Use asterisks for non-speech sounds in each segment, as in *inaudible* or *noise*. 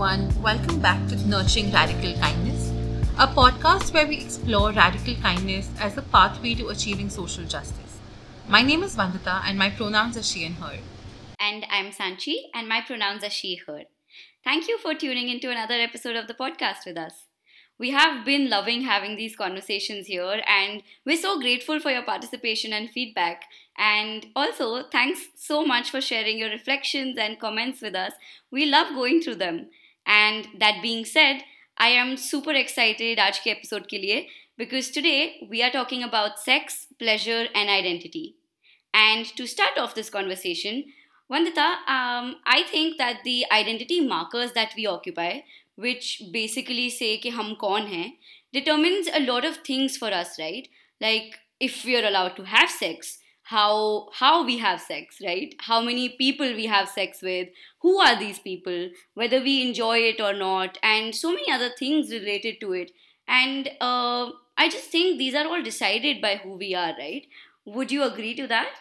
everyone. Welcome back to Nurturing Radical Kindness, a podcast where we explore radical kindness as a pathway to achieving social justice. My name is Vandita, and my pronouns are she and her. And I'm Sanchi, and my pronouns are she, her. Thank you for tuning into another episode of the podcast with us. We have been loving having these conversations here, and we're so grateful for your participation and feedback. And also, thanks so much for sharing your reflections and comments with us. We love going through them. And that being said, I am super excited आज के episode के लिए because today we are talking about sex, pleasure, and identity. And to start off this conversation, Vandita, um, I think that the identity markers that we occupy, which basically say कि हम कौन हैं, determines a lot of things for us, right? Like if we are allowed to have sex, how how we have sex right? How many people we have sex with. Who are these people? Whether we enjoy it or not. And so many other things related to it. And uh, i just think these are all decided by who we are right? Would you agree to that?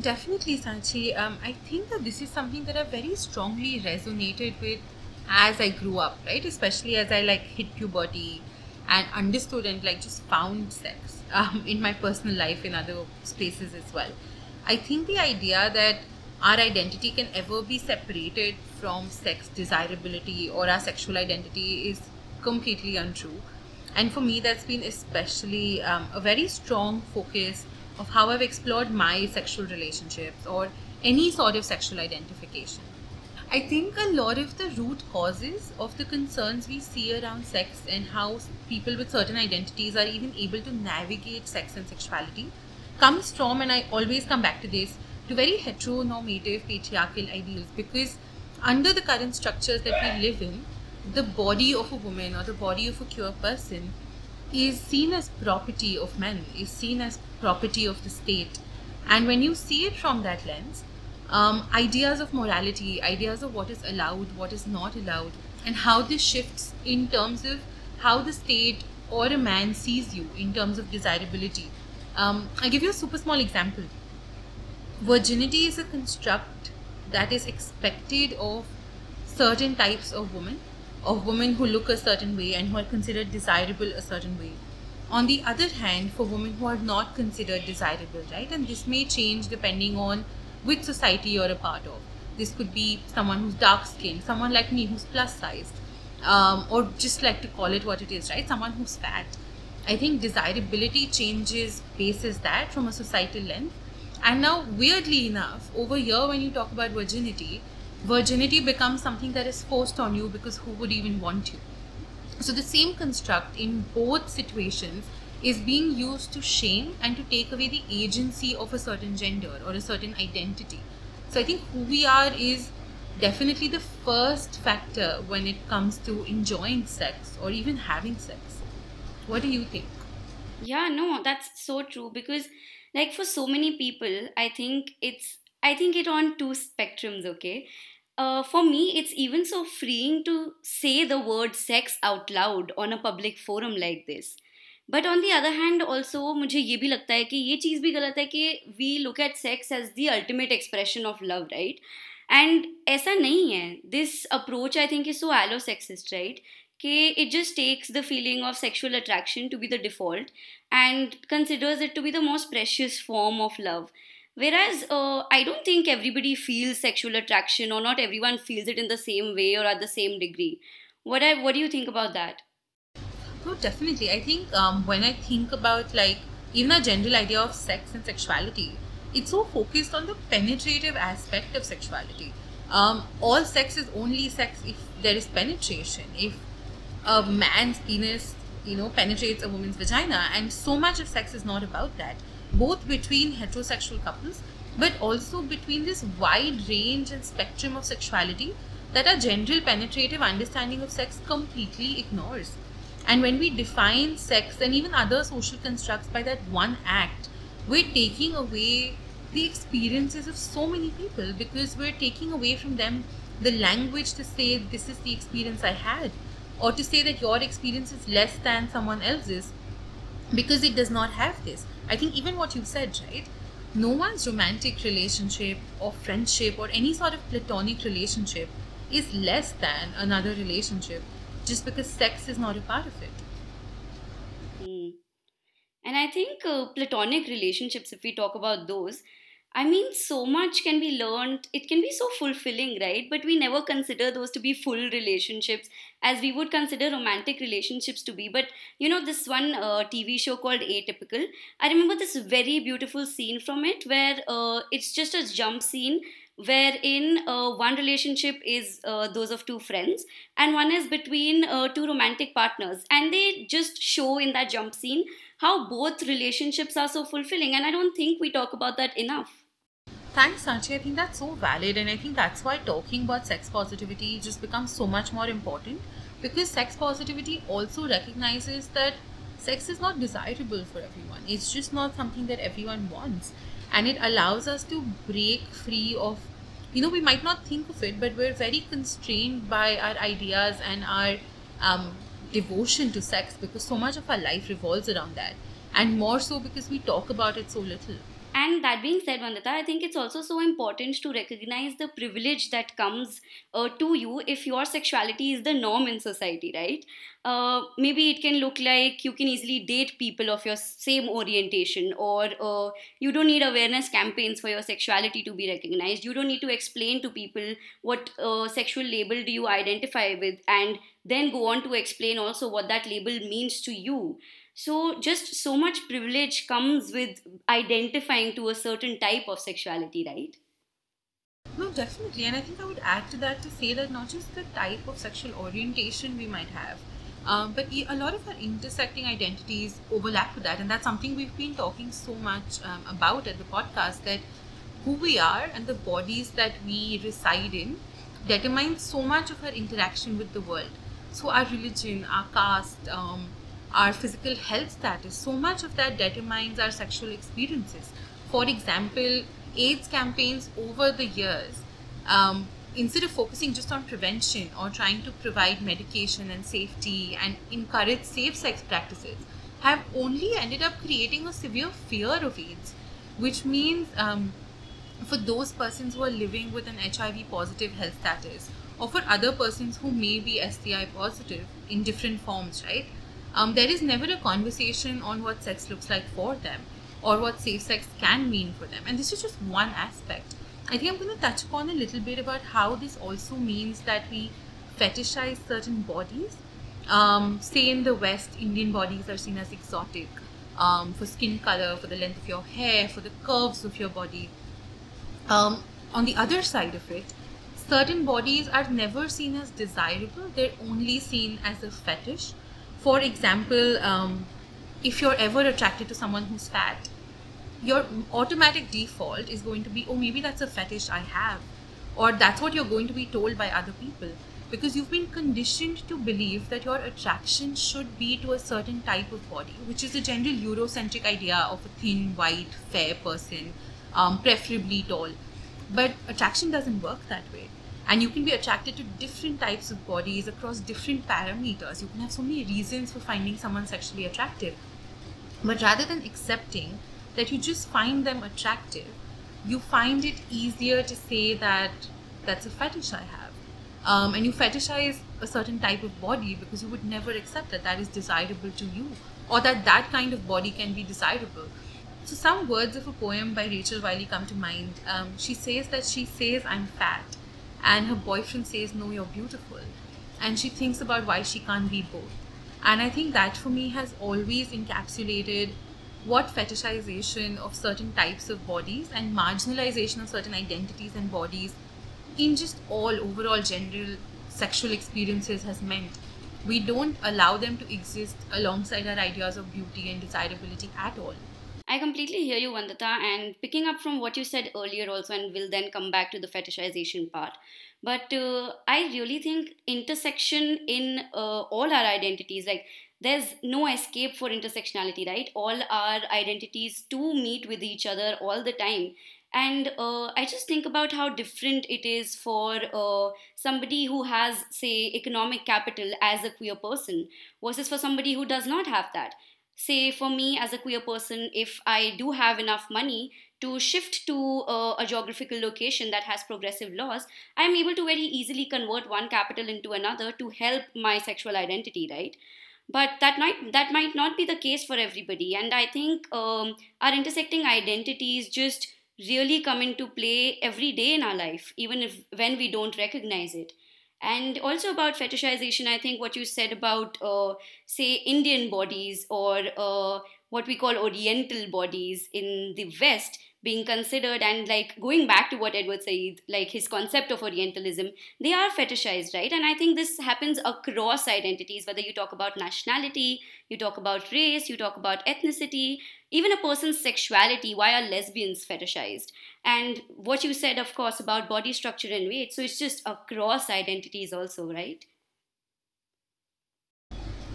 Definitely, Sanchi. Um, I think that this is something that I very strongly resonated with as I grew up, right? Especially as I like hit puberty and understood and like just found sex um, in my personal life in other spaces as well. I think the idea that our identity can ever be separated from sex desirability or our sexual identity is completely untrue. And for me, that's been especially um, a very strong focus of how I've explored my sexual relationships or any sort of sexual identification. I think a lot of the root causes of the concerns we see around sex and how people with certain identities are even able to navigate sex and sexuality comes from, and I always come back to this, to very heteronormative patriarchal ideals because under the current structures that we live in, the body of a woman or the body of a queer person is seen as property of men, is seen as property of the state. And when you see it from that lens, um, ideas of morality, ideas of what is allowed, what is not allowed, and how this shifts in terms of how the state or a man sees you in terms of desirability. Um, I'll give you a super small example. Virginity is a construct that is expected of certain types of women, of women who look a certain way and who are considered desirable a certain way. On the other hand, for women who are not considered desirable, right? And this may change depending on which society you're a part of. This could be someone who's dark skinned, someone like me who's plus sized, um, or just like to call it what it is, right? Someone who's fat. I think desirability changes basis that from a societal lens. And now, weirdly enough, over here when you talk about virginity, virginity becomes something that is forced on you because who would even want you? So the same construct in both situations is being used to shame and to take away the agency of a certain gender or a certain identity. So I think who we are is definitely the first factor when it comes to enjoying sex or even having sex. What do you think? Yeah, no, that's so true because like for so many people, I think it's I think it on two spectrums, okay? Uh, for me, it's even so freeing to say the word sex out loud on a public forum like this. But on the other hand also मुझे ये भी लगता है कि ये चीज़ भी गलत है कि we look at sex as the ultimate expression of love right and ऐसा नहीं है। This approach I think is so allo sex is right कि it just takes the feeling of sexual attraction to be the default and considers it to be the most precious form of love whereas I don't think everybody feels sexual attraction और not everyone feels it in the same way और at the same degree what I what you think about that No, definitely. I think um, when I think about like even a general idea of sex and sexuality, it's so focused on the penetrative aspect of sexuality. Um, all sex is only sex if there is penetration. If a man's penis, you know, penetrates a woman's vagina, and so much of sex is not about that. Both between heterosexual couples, but also between this wide range and spectrum of sexuality that our general penetrative understanding of sex completely ignores. And when we define sex and even other social constructs by that one act, we're taking away the experiences of so many people because we're taking away from them the language to say this is the experience I had or to say that your experience is less than someone else's because it does not have this. I think even what you said, right? No one's romantic relationship or friendship or any sort of platonic relationship is less than another relationship just because sex is not a part of it. Hmm. And I think uh, platonic relationships, if we talk about those, I mean, so much can be learned. It can be so fulfilling, right? But we never consider those to be full relationships as we would consider romantic relationships to be. But you know, this one uh, TV show called Atypical, I remember this very beautiful scene from it where uh, it's just a jump scene wherein uh, one relationship is uh, those of two friends and one is between uh, two romantic partners. And they just show in that jump scene how both relationships are so fulfilling. And i don't think we talk about that enough. Thanks, Sanchi. I think that's so valid, and I think that's why talking about sex positivity just becomes so much more important. Because sex positivity also recognizes that sex is not desirable for everyone. It's just not something that everyone wants, and it allows us to break free of, you know, we might not think of it, but we're very constrained by our ideas and our um, devotion to sex because so much of our life revolves around that, and more so because we talk about it so little. And that being said, Vandita, I think it's also so important to recognize the privilege that comes uh, to you if your sexuality is the norm in society, right? Uh, maybe it can look like you can easily date people of your same orientation, or uh, you don't need awareness campaigns for your sexuality to be recognized. You don't need to explain to people what uh, sexual label do you identify with, and then go on to explain also what that label means to you. So, just so much privilege comes with identifying to a certain type of sexuality, right? No, definitely. And I think I would add to that to say that not just the type of sexual orientation we might have, um, but a lot of our intersecting identities overlap with that. And that's something we've been talking so much um, about at the podcast that who we are and the bodies that we reside in determines so much of our interaction with the world. So, our religion, our caste, um, our physical health status, so much of that determines our sexual experiences. For example, AIDS campaigns over the years, um, instead of focusing just on prevention or trying to provide medication and safety and encourage safe sex practices, have only ended up creating a severe fear of AIDS, which means um, for those persons who are living with an HIV positive health status, or for other persons who may be STI positive in different forms, right? um, there is never a conversation on what sex looks like for them or what safe sex can mean for them. And this is just one aspect. I think I'm going to touch upon a little bit about how this also means that we fetishize certain bodies. Um, say in the West, Indian bodies are seen as exotic um, for skin color, for the length of your hair, for the curves of your body. Um, on the other side of it, certain bodies are never seen as desirable, they're only seen as a fetish for example, um, if you're ever attracted to someone who's fat, your automatic default is going to be, oh, maybe that's a fetish I have, or that's what you're going to be told by other people because you've been conditioned to believe that your attraction should be to a certain type of body, which is a general Eurocentric idea of a thin, white, fair person, um, preferably tall. But attraction doesn't work that way. And you can be attracted to different types of bodies across different parameters. You can have so many reasons for finding someone sexually attractive. But rather than accepting that you just find them attractive you find it easier to say that that's a fetish i have. Um, and you fetishize a certain type of body because you would never accept that that is desirable to you or that that kind of body can be desirable. So some words of a poem by rachel wiley come to mind. Um, she says that she says i'm fat and her boyfriend says no you're beautiful and she thinks about why she can't be both. And i think that for me has always encapsulated what fetishization of certain types of bodies and marginalization of certain identities and bodies in just all overall general sexual experiences has meant we don't allow them to exist alongside our ideas of beauty and desirability at all I completely hear you, Vandita, and picking up from what you said earlier also, and we'll then come back to the fetishization part. But uh, I really think intersection in uh, all our identities, like there's no escape for intersectionality, right? All our identities to meet with each other all the time. And uh, I just think about how different it is for uh, somebody who has, say, economic capital as a queer person versus for somebody who does not have that say for me as a queer person if i do have enough money to shift to uh, a geographical location that has progressive laws i'm able to very easily convert one capital into another to help my sexual identity right but that might that might not be the case for everybody. And i think um, our intersecting identities just really come into play every day in our life even if when we don't recognize it. And also about fetishization i think what you said about uh, say indian bodies or uh, what we call oriental bodies in the west being considered and like going back to what edward said like his concept of orientalism they are fetishized right? And i think this happens across identities whether you talk about nationality you talk about race you talk about ethnicity even a person's sexuality why are lesbians fetishized? And what you said of course about body structure and weight so it's just across identities also right?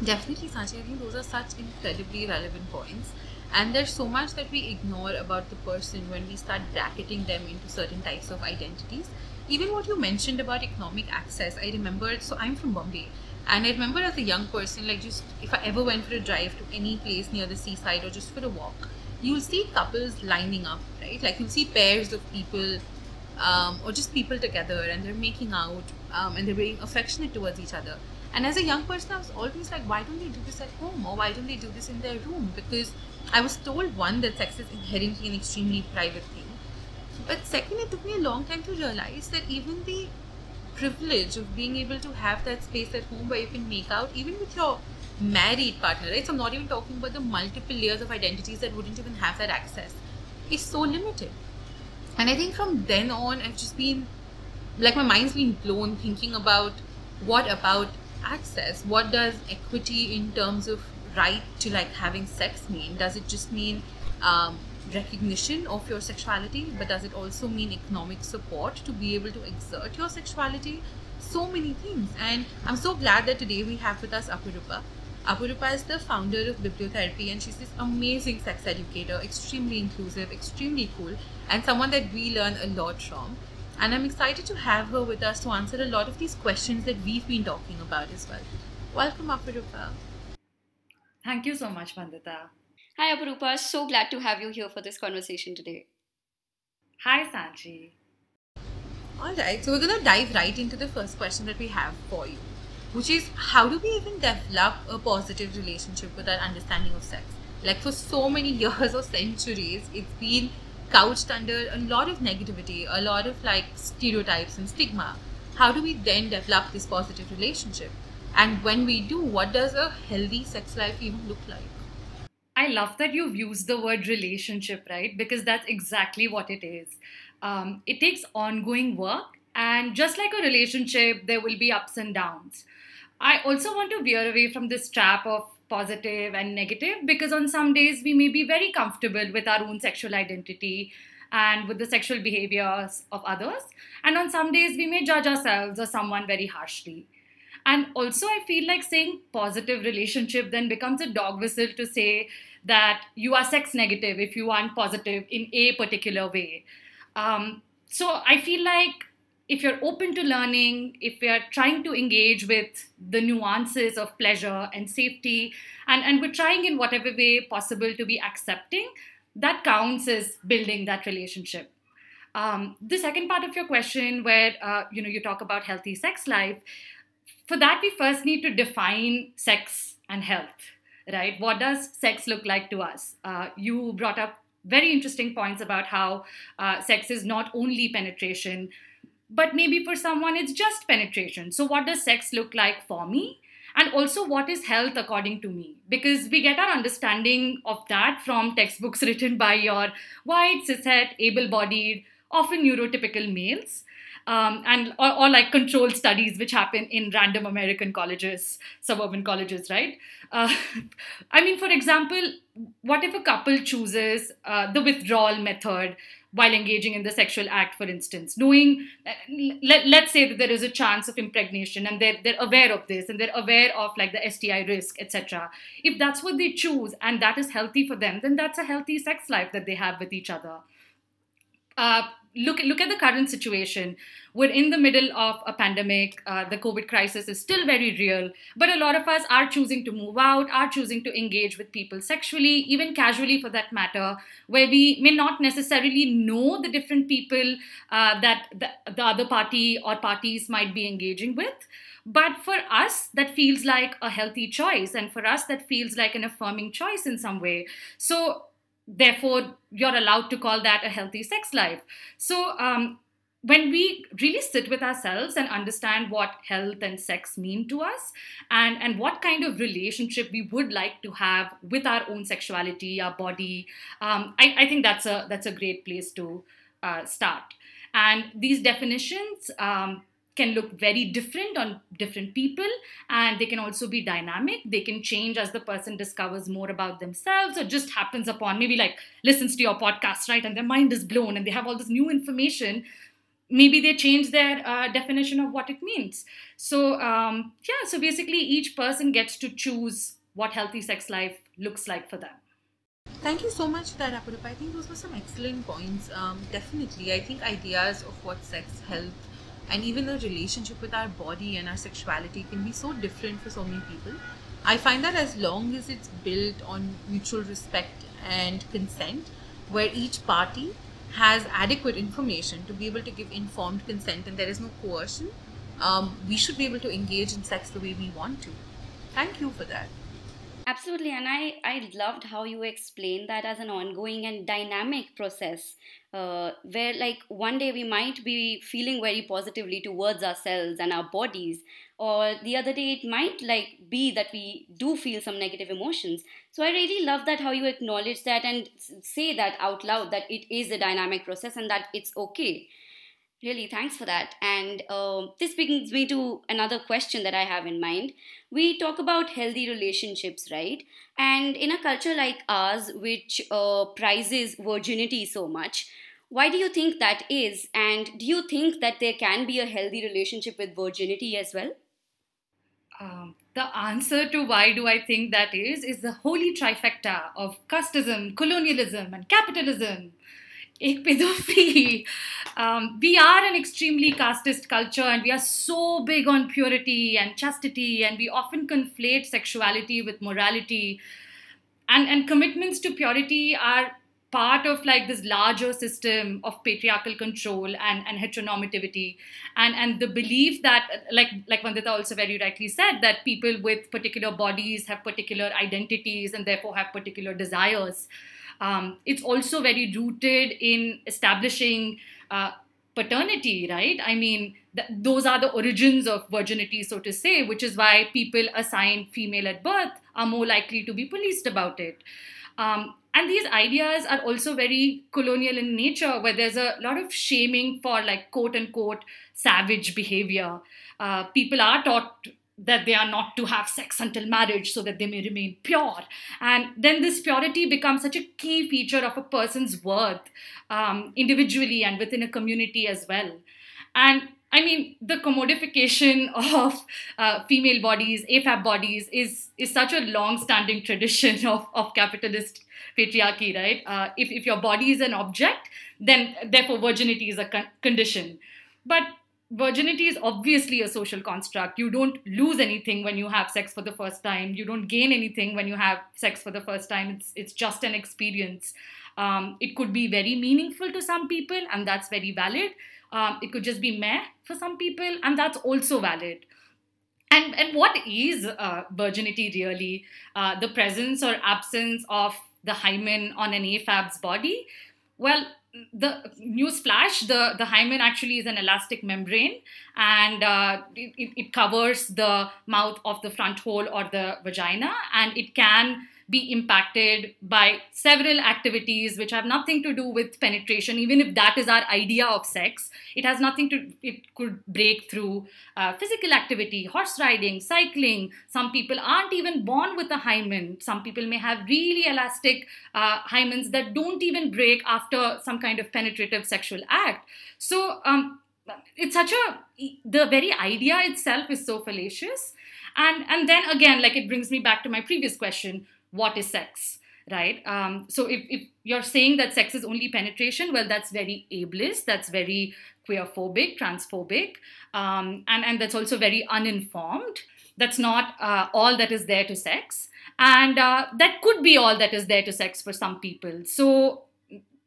Definitely sanchi i think those are such incredibly relevant points and there's so much that we ignore about the person when we start bracketing them into certain types of identities even what you mentioned about economic access i remember so i'm from bombay and I remember as a young person, like just if I ever went for a drive to any place near the seaside or just for a walk, you'll see couples lining up, right? Like you'll see pairs of people um, or just people together and they're making out um, and they're being affectionate towards each other. And as a young person, I was always like, why don't they do this at home or why don't they do this in their room? Because I was told, one, that sex is inherently an extremely private thing. But second, it took me a long time to realize that even the privilege of being able to have that space at home where you can make out even with your married partner, right? So I'm not even talking about the multiple layers of identities that wouldn't even have that access. Is so limited. And I think from then on I've just been like my mind's been blown thinking about what about access? What does equity in terms of right to like having sex mean? Does it just mean um, recognition of your sexuality, but does it also mean economic support to be able to exert your sexuality? So many things. And I'm so glad that today we have with us Apurupa. Apurupa is the founder of Bibliotherapy and she's this amazing sex educator, extremely inclusive, extremely cool, and someone that we learn a lot from. And I'm excited to have her with us to answer a lot of these questions that we've been talking about as well. Welcome, Apurupa. Thank you so much, Vandita. Hi, Apurupa. So glad to have you here for this conversation today. Hi, Sanchi. All right, so we're going to dive right into the first question that we have for you, which is how do we even develop a positive relationship with our understanding of sex? Like, for so many *laughs* years or centuries, it's been couched under a lot of negativity, a lot of like stereotypes and stigma. How do we then develop this positive relationship? And when we do, what does a healthy sex life even look like? I love that you've used the word relationship, right? Because that's exactly what it is. Um, it takes ongoing work, and just like a relationship, there will be ups and downs. I also want to veer away from this trap of positive and negative because on some days we may be very comfortable with our own sexual identity and with the sexual behaviors of others, and on some days we may judge ourselves or someone very harshly. And also, I feel like saying positive relationship then becomes a dog whistle to say that you are sex negative if you aren't positive in a particular way. Um, so I feel like if you're open to learning, if you're trying to engage with the nuances of pleasure and safety, and, and we're trying in whatever way possible to be accepting, that counts as building that relationship. Um, the second part of your question, where uh, you know you talk about healthy sex life, for that, we first need to define sex and health, right? What does sex look like to us? Uh, you brought up very interesting points about how uh, sex is not only penetration, but maybe for someone it's just penetration. So, what does sex look like for me? And also, what is health according to me? Because we get our understanding of that from textbooks *laughs* written by your white, cishet, able bodied, often neurotypical males um, and or, or, like controlled studies which happen in random American colleges, suburban colleges, right? Uh, *laughs* I mean, for example, what if a couple chooses uh, the withdrawal method while engaging in the sexual act, for instance, knowing, let, let's say that there is a chance of impregnation and they're, they're aware of this and they're aware of like the STI risk, etc. If that's what they choose and that is healthy for them, then that's a healthy sex life that they have with each other. Uh, look look at the current situation. We're in the middle of a pandemic. Uh, the COVID crisis is still very real, but a lot of us are choosing to move out, are choosing to engage with people sexually, even casually for that matter, where we may not necessarily know the different people uh, that the, the other party or parties might be engaging with. But for us, that feels like a healthy choice, and for us, that feels like an affirming choice in some way. So therefore you're allowed to call that a healthy sex life. So um, when we really sit with ourselves and understand what health and sex mean to us and, and what kind of relationship we would like to have with our own sexuality our body um, I, I, think that's a that's a great place to uh, start. And these definitions um, can look very different on different people and they can also be dynamic they can change as the person discovers more about themselves or just happens upon maybe like listens to your podcast right and their mind is blown and they have all this new information maybe they change their uh, definition of what it means so um, yeah so basically each person gets to choose what healthy sex life looks like for them Thank you so much for that. I think those were some excellent points. Um, definitely, I think ideas of what sex, health, and even the relationship with our body and our sexuality can be so different for so many people. I find that as long as it's built on mutual respect and consent, where each party has adequate information to be able to give informed consent and there is no coercion, um, we should be able to engage in sex the way we want to. Thank you for that. Absolutely, and I, I loved how you explained that as an ongoing and dynamic process, uh, where like one day we might be feeling very positively towards ourselves and our bodies, or the other day it might like be that we do feel some negative emotions. So I really love that how you acknowledge that and say that out loud that it is a dynamic process and that it's okay. Really, thanks for that. And uh, this brings me to another question that I have in mind. We talk about healthy relationships, right? And in a culture like ours, which uh, prizes virginity so much, why do you think that is? And do you think that there can be a healthy relationship with virginity as well? Um, the answer to why do I think that is is the holy trifecta of casteism, colonialism, and capitalism Um, we are an extremely casteist culture and we are so big on purity and chastity and we often conflate sexuality with morality. And, and commitments to purity are part of like this larger system of patriarchal control and, and heteronormativity. And and the belief that like like Vandita also very rightly said that people with particular bodies have particular identities and therefore have particular desires um, it's also very rooted in establishing uh, paternity, right? I mean, th- those are the origins of virginity, so to say, which is why people assigned female at birth are more likely to be policed about it. Um, and these ideas are also very colonial in nature, where there's a lot of shaming for like quote unquote savage behavior. Uh, people are taught that they are not to have sex until marriage so that they may remain pure. And then this purity becomes such a key feature of a person's worth um, individually and within a community as well. And I mean, the commodification *laughs* of uh, female bodies, AFAB bodies, is, is such a long standing tradition *laughs* of, of capitalist patriarchy, right? Uh, if, if your body is an object, then therefore virginity is a con- condition. But virginity is obviously a social construct. You don't lose anything when you have sex for the first time. You don't gain anything when you have sex for the first time. It's it's just an experience. Um, it could be very meaningful to some people, and that's very valid. Um, it could just be meh for some people, and that's also valid. And and what is uh, virginity really? Uh, the presence or absence of the hymen on an AFAB's body? Well, the news flash the the hymen actually is an elastic membrane and uh, it, it covers the mouth of the front hole or the vagina and it can be impacted by several activities which have nothing to do with penetration even if that is our idea of sex. It has nothing to it could break through uh, physical activity horse riding cycling. Some people aren't even born with a hymen. Some people may have really elastic uh, hymens that don't even break after some kind of penetrative sexual act. So um, it's such a the very idea itself is so fallacious. And and then again like it brings me back to my previous question what is sex right? Um, so if, if you're saying that sex is only penetration, well, that's very ableist, that's very queerphobic, transphobic, um, and, and that's also very uninformed. That's not uh, all that is there to sex. And uh, that could be all that is there to sex for some people. So,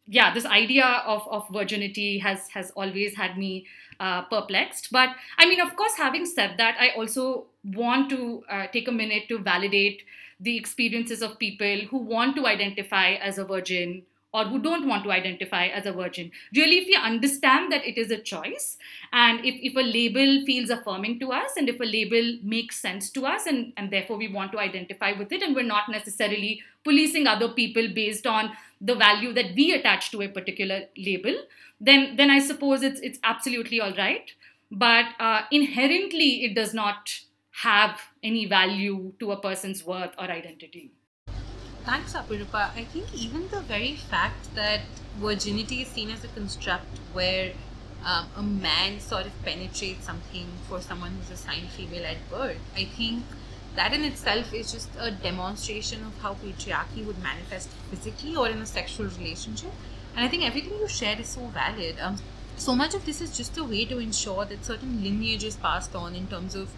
yeah, this idea of, of virginity has, has always had me uh, perplexed. But I mean, of course, having said that, I also want to uh, take a minute to validate the experiences of people who want to identify as a virgin or who don't want to identify as a virgin. Really, if we understand that it is a choice, and if, if a label feels affirming to us, and if a label makes sense to us, and, and therefore we want to identify with it, and we're not necessarily policing other people based on the value that we attach to a particular label, then, then I suppose it's, it's absolutely all right. But uh, inherently, it does not have any value to a person's worth or identity. Thanks, Apurupa. I think even the very fact that virginity is seen as a construct where um, a man sort of penetrates something for someone who's assigned female at birth, I think that in itself is just a demonstration of how patriarchy would manifest physically or in a sexual relationship. And I think everything you shared is so valid. Um, so much of this is just a way to ensure that certain lineage is passed on in terms of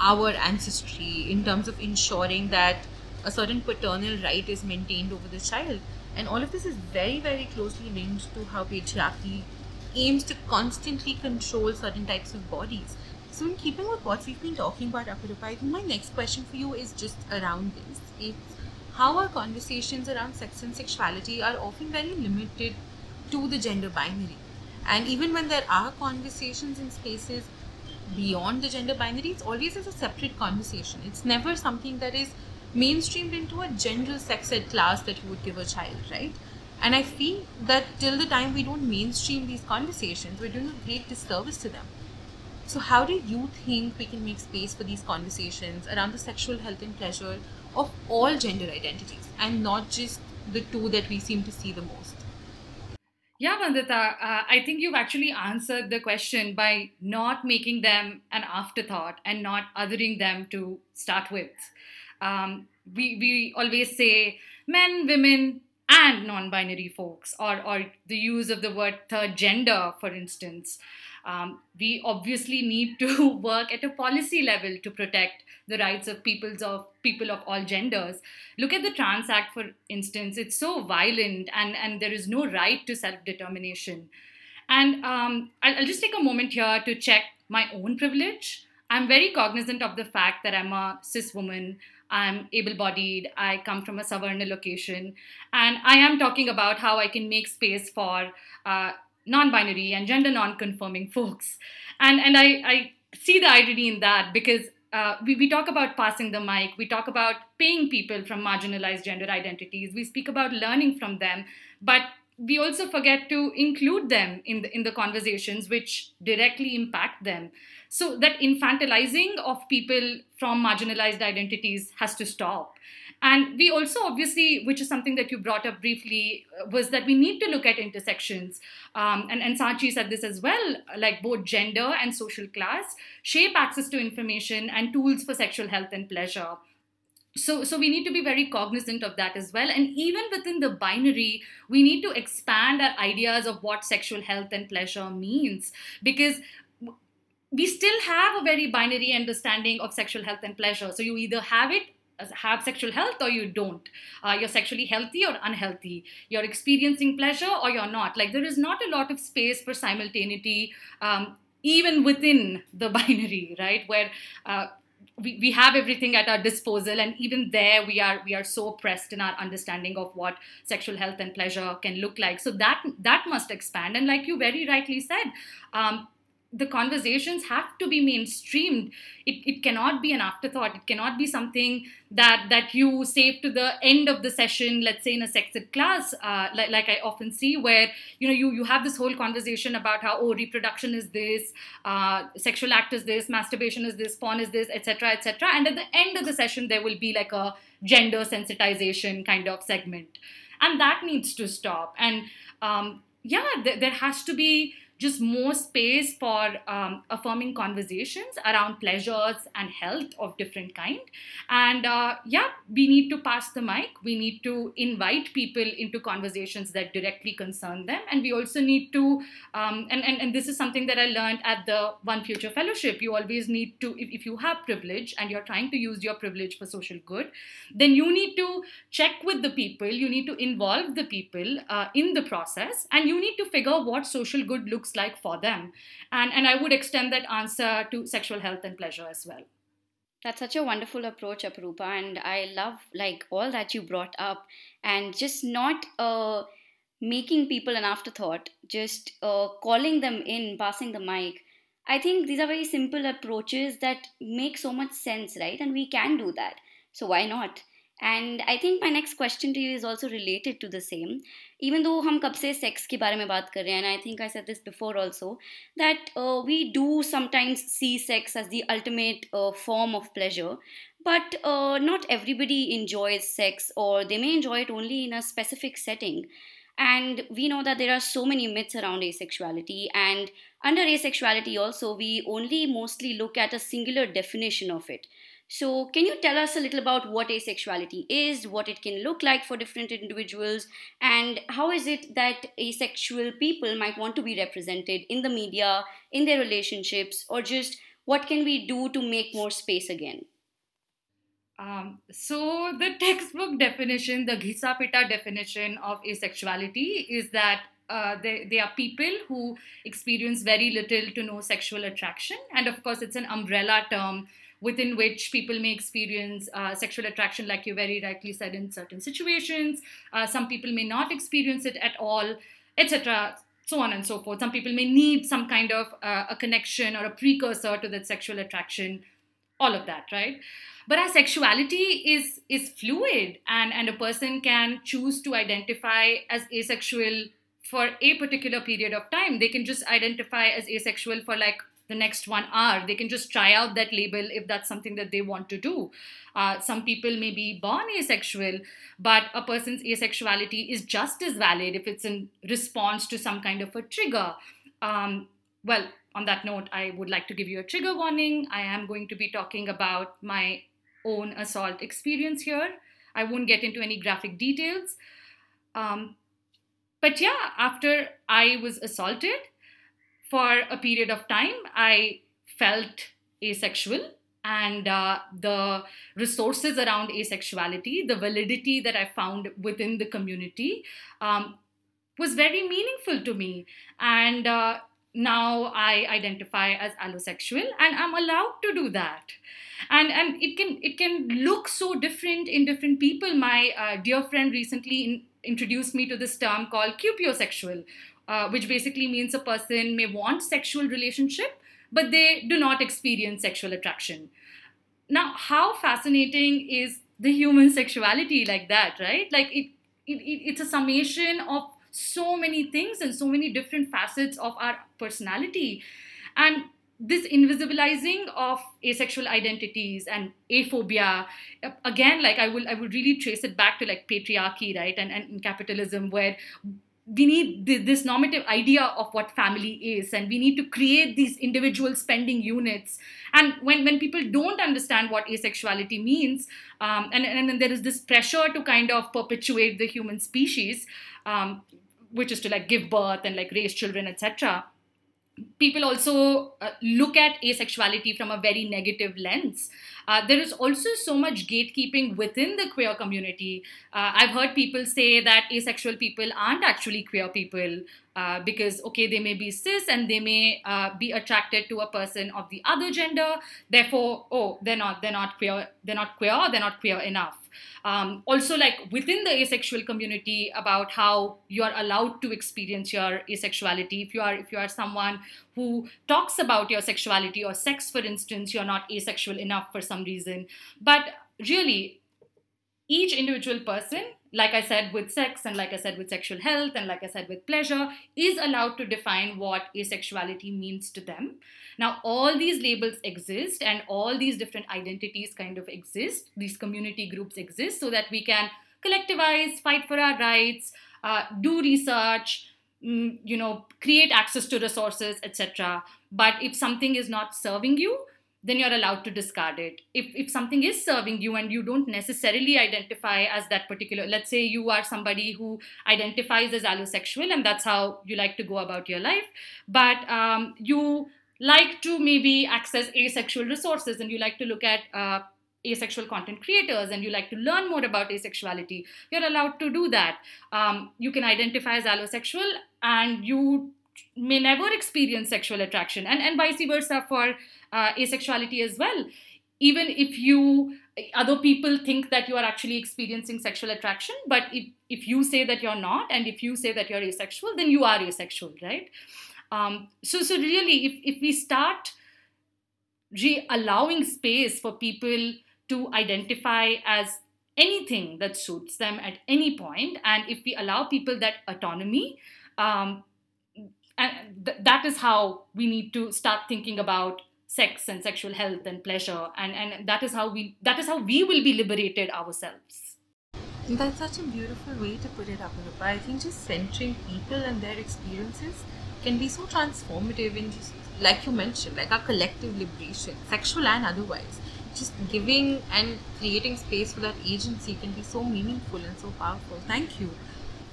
our ancestry in terms of ensuring that a certain paternal right is maintained over the child. And all of this is very, very closely linked to how patriarchy aims to constantly control certain types of bodies. So, in keeping with what we've been talking about, Apurupa, my next question for you is just around this. It's how our conversations around sex and sexuality are often very limited to the gender binary. And even when there are conversations in spaces beyond the gender binary, it's always as a separate conversation. It's never something that is mainstreamed into a general sex ed class that you would give a child, right? And I feel that till the time we don't mainstream these conversations, we're doing a great disservice to them. So, how do you think we can make space for these conversations around the sexual health and pleasure of all gender identities and not just the two that we seem to see the most? Yeah, Vandita, uh, I think you've actually answered the question by not making them an afterthought and not othering them to start with. Um, we, we always say men, women, and non binary folks, or, or the use of the word third gender, for instance. Um, we obviously need to *laughs* work at a policy level to protect the rights of peoples of people of all genders. Look at the Trans Act, for instance. It's so violent, and, and there is no right to self determination. And um, I'll, I'll just take a moment here to check my own privilege. I'm very cognizant of the fact that I'm a cis woman. I'm able bodied, I come from a Savarna location, and I am talking about how I can make space for uh, non binary and gender non conforming folks. And, and I, I see the irony in that because uh, we, we talk about passing the mic, we talk about paying people from marginalized gender identities, we speak about learning from them, but we also forget to include them in the, in the conversations which directly impact them. So that infantilizing of people from marginalized identities has to stop. And we also, obviously, which is something that you brought up briefly, uh, was that we need to look at intersections. Um, and, and Sanchi said this as well like both gender and social class shape access to information and tools for sexual health and pleasure. So so we need to be very cognizant of that as well. And even within the binary we need to expand our ideas of what sexual health and pleasure means. Because we still have a very binary understanding of sexual health and pleasure. So you either have it have sexual health or you don't? Uh, you're sexually healthy or unhealthy? You're experiencing pleasure or you're not? Like there is not a lot of space for simultaneity um, even within the *laughs* binary right? Where uh, we, we have everything at our disposal and even there we are we are so pressed in our understanding of what sexual health and pleasure can look like. So that that must expand. And like you very rightly said um, the conversations have to be mainstreamed. It, it cannot be an afterthought. It cannot be something that that you save to the end of the session let's say in a sex ed class uh, like, like i often see where you know you you have this whole conversation about how oh reproduction is this uh, sexual act is this masturbation is this porn is this etc etc and at the end of the session there will be like a gender sensitization kind of segment. And that needs to stop. And um, yeah th- there has to be just more space for um, affirming conversations around pleasures and health of different kind. And uh, yeah we need to pass the mic. We need to invite people into conversations that directly concern them. And we also need to um, and, and and this is something that i learned at the one future fellowship. You always need to if, if you have privilege and you're trying to use your privilege for social good then you need to check with the people. You need to involve the people uh, in the process. And you need to figure what social good looks looks like for them. And, and I would extend that answer to sexual health and pleasure as well. That's such a wonderful approach, Apurupa, and I love like all that you brought up, and just not uh, making people an afterthought, just uh, calling them in, passing the mic. I think these are very simple approaches that make so much sense, right? And we can do that. So why not? And I think my next question to you is also related to the same even though हम कब से sex के बारे में बात कर रहे हैं and I think I said this before also that we do sometimes see sex as the ultimate form of pleasure but uh, not everybody enjoys sex or they may enjoy it only in a specific setting and we know that there are so many myths around asexuality and under asexuality also we only mostly look at a singular definition of it so, can you tell us a little about what asexuality is, what it can look like for different individuals, and how is it that asexual people might want to be represented in the media, in their relationships, or just what can we do to make more space again? Um, so, the textbook definition, the Ghisapita definition of asexuality is that uh, they, they are people who experience very little to no sexual attraction. And of course, it's an umbrella term within which people may experience uh, sexual attraction, like you very rightly said, in certain situations. Uh, some people may not experience it at all, etc. So on and so forth. Some people may need some kind of uh, a connection or a precursor to that sexual attraction. All of that, right? But our sexuality is is fluid, and and a person can choose to identify as asexual for a particular period of time. They can just identify as asexual for like the next one are. They can just try out that label if that's something that they want to do. Uh, some people may be born asexual, but a person's asexuality is just as valid if it's in response to some kind of a trigger. Um, well, on that note, I would like to give you a trigger warning. I am going to be talking about my own assault experience here. I won't get into any graphic details. Um, but yeah, after I was assaulted, for a period of time, I felt asexual. And uh, the resources around asexuality, the validity that I found within the community, um, was very meaningful to me. And uh, now I identify as allosexual, and I'm allowed to do that. And and it can it can look so different in different people. My uh, dear friend recently in, introduced me to this term called cupiosexual, uh, which basically means a person may want sexual relationship, but they do not experience sexual attraction. Now, how fascinating is the human *laughs* sexuality like that, right? Like it, it, it it's a summation of so many things and so many different facets of our personality. And this invisibilizing of asexual identities and aphobia again like i will i will really trace it back to like patriarchy right and, and capitalism where we need this normative idea of what family is and we need to create these individual spending units. And when, when people don't understand what asexuality means um, and, and then there is this pressure to kind of perpetuate the human species um, which is to like give birth and like raise children etc people also uh, look at asexuality from a very negative lens. Uh, there is also so much gatekeeping within the queer community. Uh, I've heard people say that asexual people aren't actually queer people uh, because, okay, they may be cis and they may uh, be attracted to a person of the other gender. Therefore, oh, they're not, they're not queer, they're not queer, they're not queer enough. Um, also, like within the asexual community, about how you are allowed to experience your asexuality. If you are, if you are someone who talks about your sexuality or sex, for instance, you're not asexual enough for some reason. But really, each individual person like I said, with sex, and like I said, with sexual health, and like I said, with pleasure, is allowed to define what asexuality means to them. Now, all these labels exist, and all these different identities kind of exist. These community groups exist so that we can collectivize, fight for our rights, uh, do research, mm, you know create access to resources etc but if something is not serving you then you're allowed to discard it if, if something is serving you and you don't necessarily identify as that particular let's say you are somebody who identifies as allosexual and that's how you like to go about your life but um, you like to maybe access asexual resources and you like to look at uh, asexual content creators and you like to learn more about asexuality, you're allowed to do that. Um, you can identify as allosexual and you may never experience sexual attraction, and, and vice versa for uh, asexuality as well. Even if you other people think that you are actually experiencing sexual attraction, but if, if you say that you're not, and if you say that you're asexual, then you are asexual, right? Um, so, so really, if, if we start re- allowing space for people to identify as anything that suits them at any point and if we allow people that autonomy um, and th- that is how we need to start thinking about sex and sexual health and pleasure and, and that is how we that is how we will be liberated ourselves that's such a beautiful way to put it Apurupa. I think just centering people and their experiences can be so transformative in just like you mentioned, like our collective liberation, sexual and otherwise just giving and creating space for that agency can be so meaningful and so powerful. Thank you.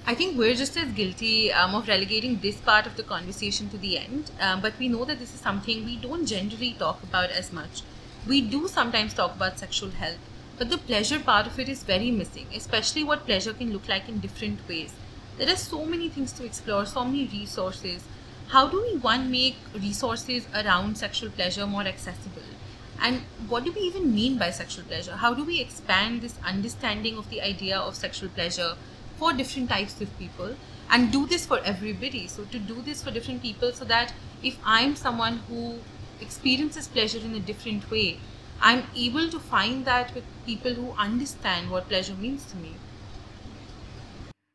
I think we're just as guilty um, of relegating this part of the conversation to the end, um, but we know that this is something we don't generally talk about as much. We do sometimes talk about sexual health, but the pleasure part of it is very missing, especially what pleasure can look like in different ways. There are so many things to explore, so many resources. How do we, one, make resources around sexual pleasure more accessible? And what do we even mean by sexual pleasure? How do we expand this understanding of the idea of sexual pleasure for different types of people and do this for everybody? So, to do this for different people, so that if I'm someone who experiences pleasure in a different way, I'm able to find that with people who understand what pleasure means to me.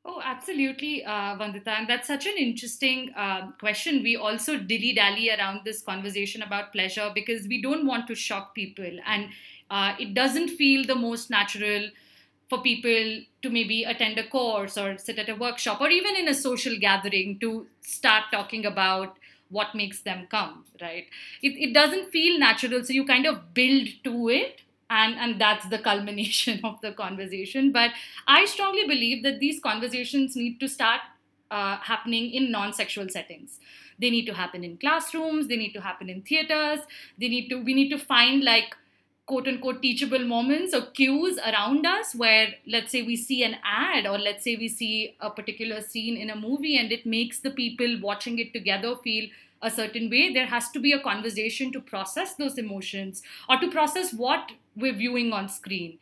Oh, absolutely, uh, Vandita. And that's such an interesting uh, question. We also dilly dally around this conversation about pleasure because we don't want to shock people. And uh, it doesn't feel the most natural for people to maybe attend a course or sit at a workshop or even in a social gathering to start talking about what makes them come, right? It, it doesn't feel natural. So you kind of build to it and and that's the culmination *laughs* of the conversation but i strongly believe that these conversations need to start uh, happening in non-sexual settings they need to happen in classrooms they need to happen in theaters they need to we need to find like quote unquote teachable moments or cues around us where let's say we see an ad or let's say we see a particular scene in a movie and it makes the people watching it together feel a certain way there has to be a conversation to process those emotions or to process what we're viewing on screen.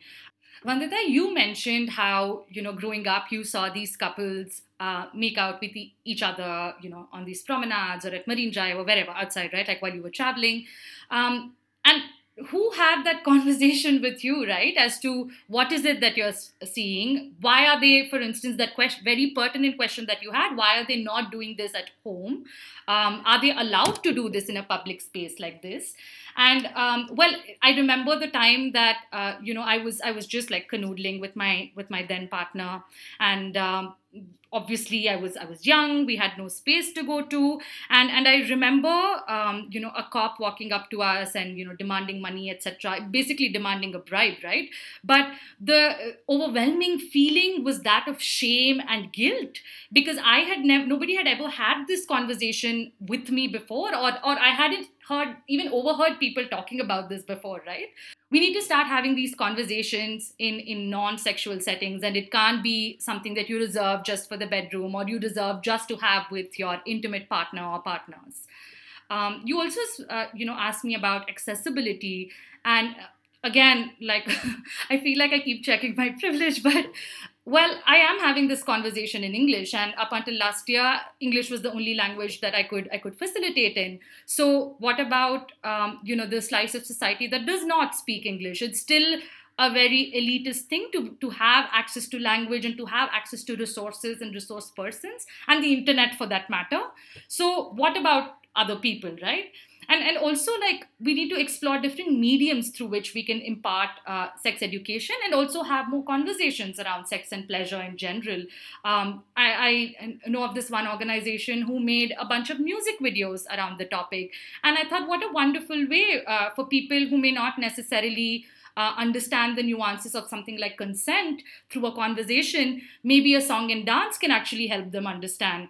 Vandita, you mentioned how you know growing up you saw these couples uh, make out with e- each other, you know, on these promenades or at Marine Drive or wherever outside, right? Like while you were traveling, um, and who had that *laughs* conversation with you, right? As to what is it that you're seeing? Why are they, for instance, that question, very pertinent question that you had? Why are they not doing this at home? Um, are they allowed to do this in a public space like this? And um, well, I remember the time that uh, you know I was I was just like canoodling with my with my then partner, and um, obviously I was I was young. We had no space to go to, and and I remember um, you know a cop walking up to us and you know demanding money, etc. Basically demanding a bribe, right? But the overwhelming feeling was that of shame and guilt because I had never nobody had ever had this conversation with me before, or or I hadn't heard even overheard people talking about this before right? We need to start having these conversations in in non-sexual settings and it can't be something that you reserve just for the bedroom or you reserve just to have with your intimate partner or partners. Um, you also uh, you know asked me about accessibility and again like *laughs* i feel like i keep checking my *laughs* privilege but well, I am having this conversation in English, and up until last year, English was the only language that I could I could facilitate in. So, what about um, you know the slice of society that does not speak English? It's still a very elitist thing to, to have access to language and to have access to resources and resource persons and the internet for that matter. So, what about other people, right? And and also like we need to explore different mediums through which we can impart uh, sex education and also have more conversations around sex and pleasure in general um, I, I, know of this one organization who made a bunch of music videos around the topic and i thought what a wonderful way uh, for people who may not necessarily uh, understand the nuances of something like consent through a conversation, maybe a song and dance can actually help them understand.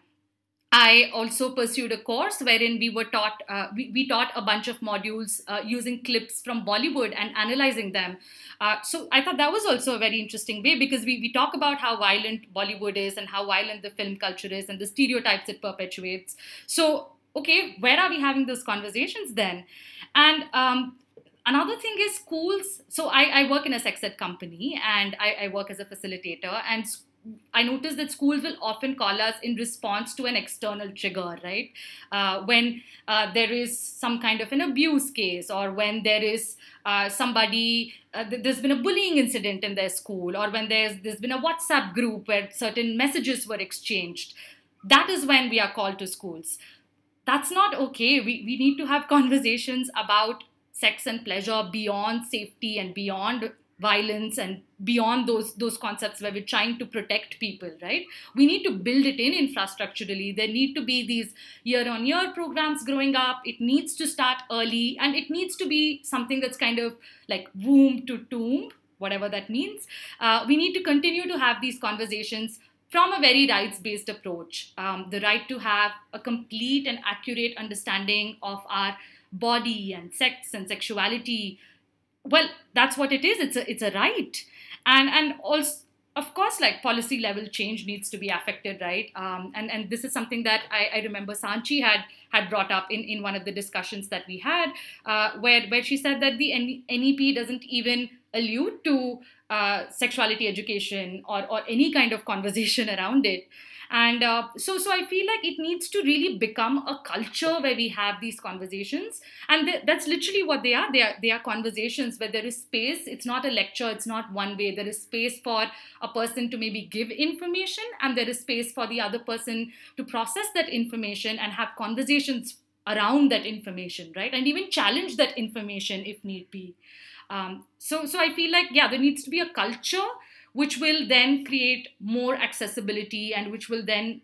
I also pursued a course wherein we were taught uh, we, we, taught a bunch of modules uh, using clips from Bollywood and analyzing them. Uh, so I thought that was also a very interesting way because we, we talk about how violent Bollywood is and how violent the film culture is and the stereotypes it perpetuates. So okay, where are we having those conversations then? And um, another thing is schools. So I, I work in a sex ed company and I, I work as a facilitator and I notice that schools will often call us in response to an external trigger, right? Uh, when uh, there is some kind of an abuse case, or when there is uh, somebody, uh, there's been a bullying incident in their school, or when there's there's been a WhatsApp group where certain messages were exchanged. That is when we are called to schools. That's not okay. We, we need to have conversations about sex and pleasure beyond safety and beyond violence and beyond those those concepts where we're trying to protect people right? We need to build it in infrastructurally. There need to be these year on year programs growing up. It needs to start early and it needs to be something that's kind of like womb to tomb whatever that means. Uh, we need to continue to have these conversations from a very rights based approach. Um, the right to have a complete and accurate understanding of our body and sex and sexuality well that's what it is. It's a it's a right. And and also of course like policy level change needs to be affected right? Um, and and this is something that I, I, remember sanchi had had brought up in in one of the discussions that we had uh, where where she said that the NEP doesn't even allude to uh, sexuality education or or any kind of conversation *laughs* around it and uh, so so i feel like it needs to really become a culture where we have these conversations. And th- that's literally what they are. They are they are conversations where there is space. It's not a lecture. It's not one way. There is space for a person to maybe give information and there is space for the other person to process that information and have conversations around that information right? And even challenge that information if need be. Um, so so i feel like yeah there needs to be a culture which will then create more accessibility and which will then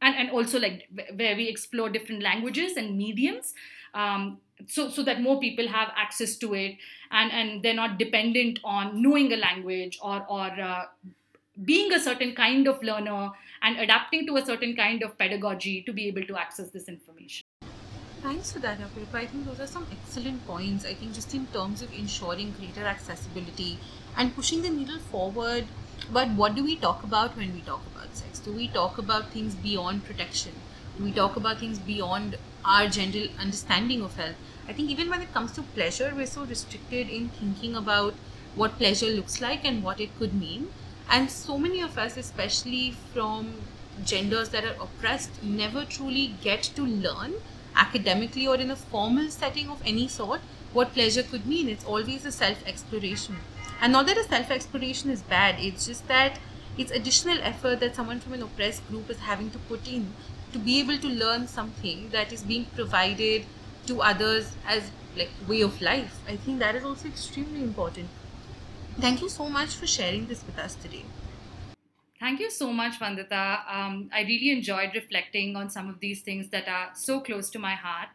and, and also like where we explore different languages and mediums um, so so that more people have access to it and and they're not dependent on knowing a language or or uh, being a certain kind of learner and adapting to a certain kind of pedagogy to be able to access this information Thanks for that, Apurupa. I think those are some excellent points. I think just in terms of ensuring greater accessibility and pushing the needle forward. But what do we talk about when we talk about sex? Do we talk about things beyond protection? Do we talk about things beyond our general understanding of health? I think even when it comes to pleasure, we're so restricted in thinking about what pleasure looks like and what it could mean. And so many of us, especially from genders that are oppressed, never truly get to learn academically or in a formal setting of any sort what pleasure could mean. It's always a self exploration. And not that a self exploration is bad, it's just that it's additional effort that someone from an oppressed group is having to put in to be able to learn something that is being provided to others as like way of life. I think that is also extremely important. Thank you so much for sharing this with us today. Thank you so much, Vandita. Um, I really enjoyed reflecting on some of these things that are so close to my heart.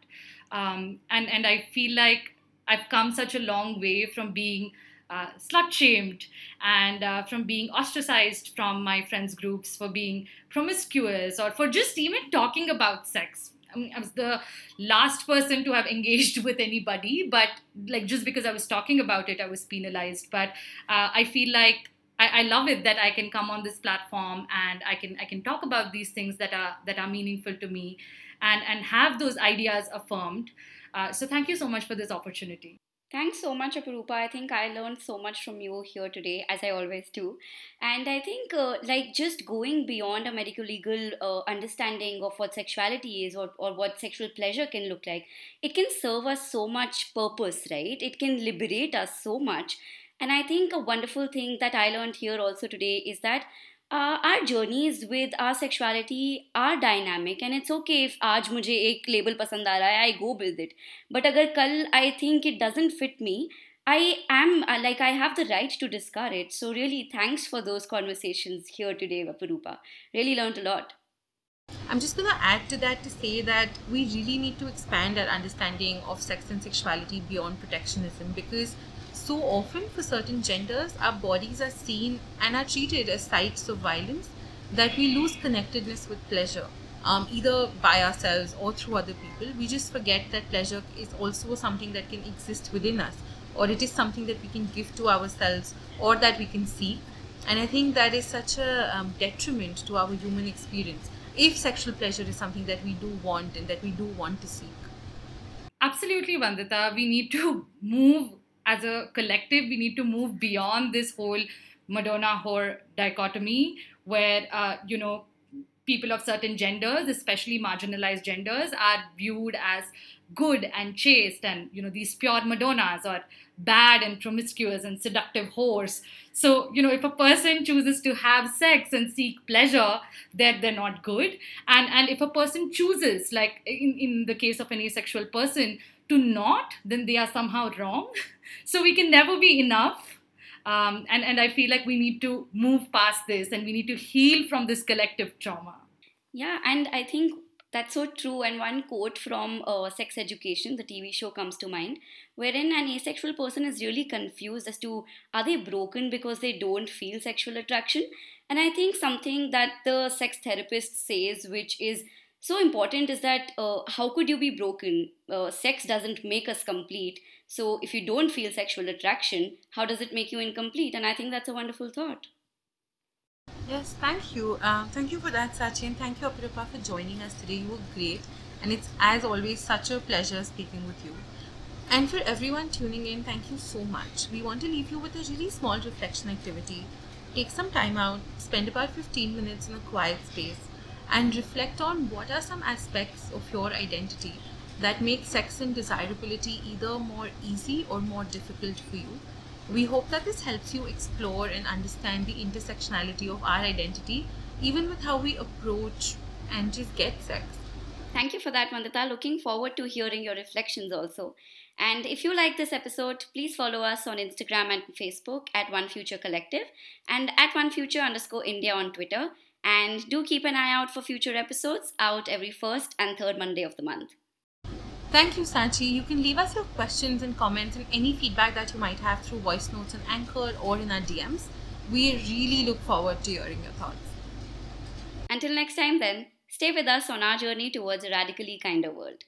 Um, and, and I feel like I've come such a long way from being uh, slut shamed and uh, from being ostracized from my friends' groups for being promiscuous or for just even talking about sex. I, mean, I was the last person to have engaged *laughs* with anybody, but like just because I was talking about it, I was penalized. But uh, I feel like I, I love it that I can come on this platform and I can I can talk about these things that are that are meaningful to me, and and have those ideas affirmed. Uh, so thank you so much for this opportunity. Thanks so much, Apurupa. I think I learned so much from you here today, as I always do. And I think, uh, like, just going beyond a medical legal uh, understanding of what sexuality is or, or what sexual pleasure can look like, it can serve us so much purpose, right? It can liberate us so much And I think a wonderful thing that I learned here also today is that uh, our journeys with our sexuality are dynamic and it's okay if आज मुझे एक label पसंद आ रहा go with it. But अगर कल I think it doesn't fit me I am uh, like I have the right to discard it. So really thanks for those conversations here today Apurupa really learned a lot. I'm just going to add to that to say that we really need to expand our understanding of sex and sexuality beyond protectionism because so often for certain genders, our bodies are seen and are treated as sites of violence that we lose connectedness with pleasure, um, either by ourselves or through other people. We just forget that pleasure is also something that can exist within us, or it is something that we can give to ourselves or that we can seek. And I think that is such a um, detriment to our human experience if sexual pleasure is something that we do want and that we do want to seek. Absolutely, Vandita. We need to *laughs* move as a collective, we need to move beyond this whole Madonna whore dichotomy where, uh, you know, people of certain genders, especially marginalized genders, are viewed as good and chaste and, you know, these pure Madonnas or bad and promiscuous and seductive whores. So, you know, if a person chooses to have sex and seek pleasure, that they're not good. And and if a person chooses, like in, in the case of an asexual person, to not, then they are somehow wrong. *laughs* so we can never be enough. Um, and, and I feel like we need to move past this and we need to heal from this collective trauma. Yeah, and I think that's so true. And one quote from uh, Sex Education, the TV show, comes to mind, wherein an asexual person is really confused as to are they broken because they don't feel sexual attraction? And I think something that the sex therapist says, which is so important is that uh, how could you be broken? Uh, sex doesn't make us complete. So if you don't feel sexual attraction, how does it make you incomplete? And I think that's a wonderful thought. Yes, thank you. Um, thank you for that, Sanchi. Thank you, Apurupa, for joining us today. You were great. And it's, as always, such a pleasure speaking with you. And for everyone tuning in, thank you so much. We want to leave you with a really small reflection activity. Take some time out, spend about 15 minutes in a quiet space and reflect on what are some aspects of your identity that make sex and desirability either more easy or more difficult for you. We hope that this helps you explore and understand the intersectionality of our identity, even with how we approach and just get sex. Thank you for that, Vandita. Looking forward to hearing your reflections also. And if you like this episode, please follow us on Instagram and Facebook at One Future Collective and at One Future underscore India on Twitter and do keep an eye out for future episodes out every first and third Monday of the month. Thank you, Sanchi. You can leave us your questions and comments and any feedback that you might have through voice notes on Anchor or in our DMs. We really look forward to hearing your thoughts. Until next time, then, stay with us on our journey towards a radically kinder world.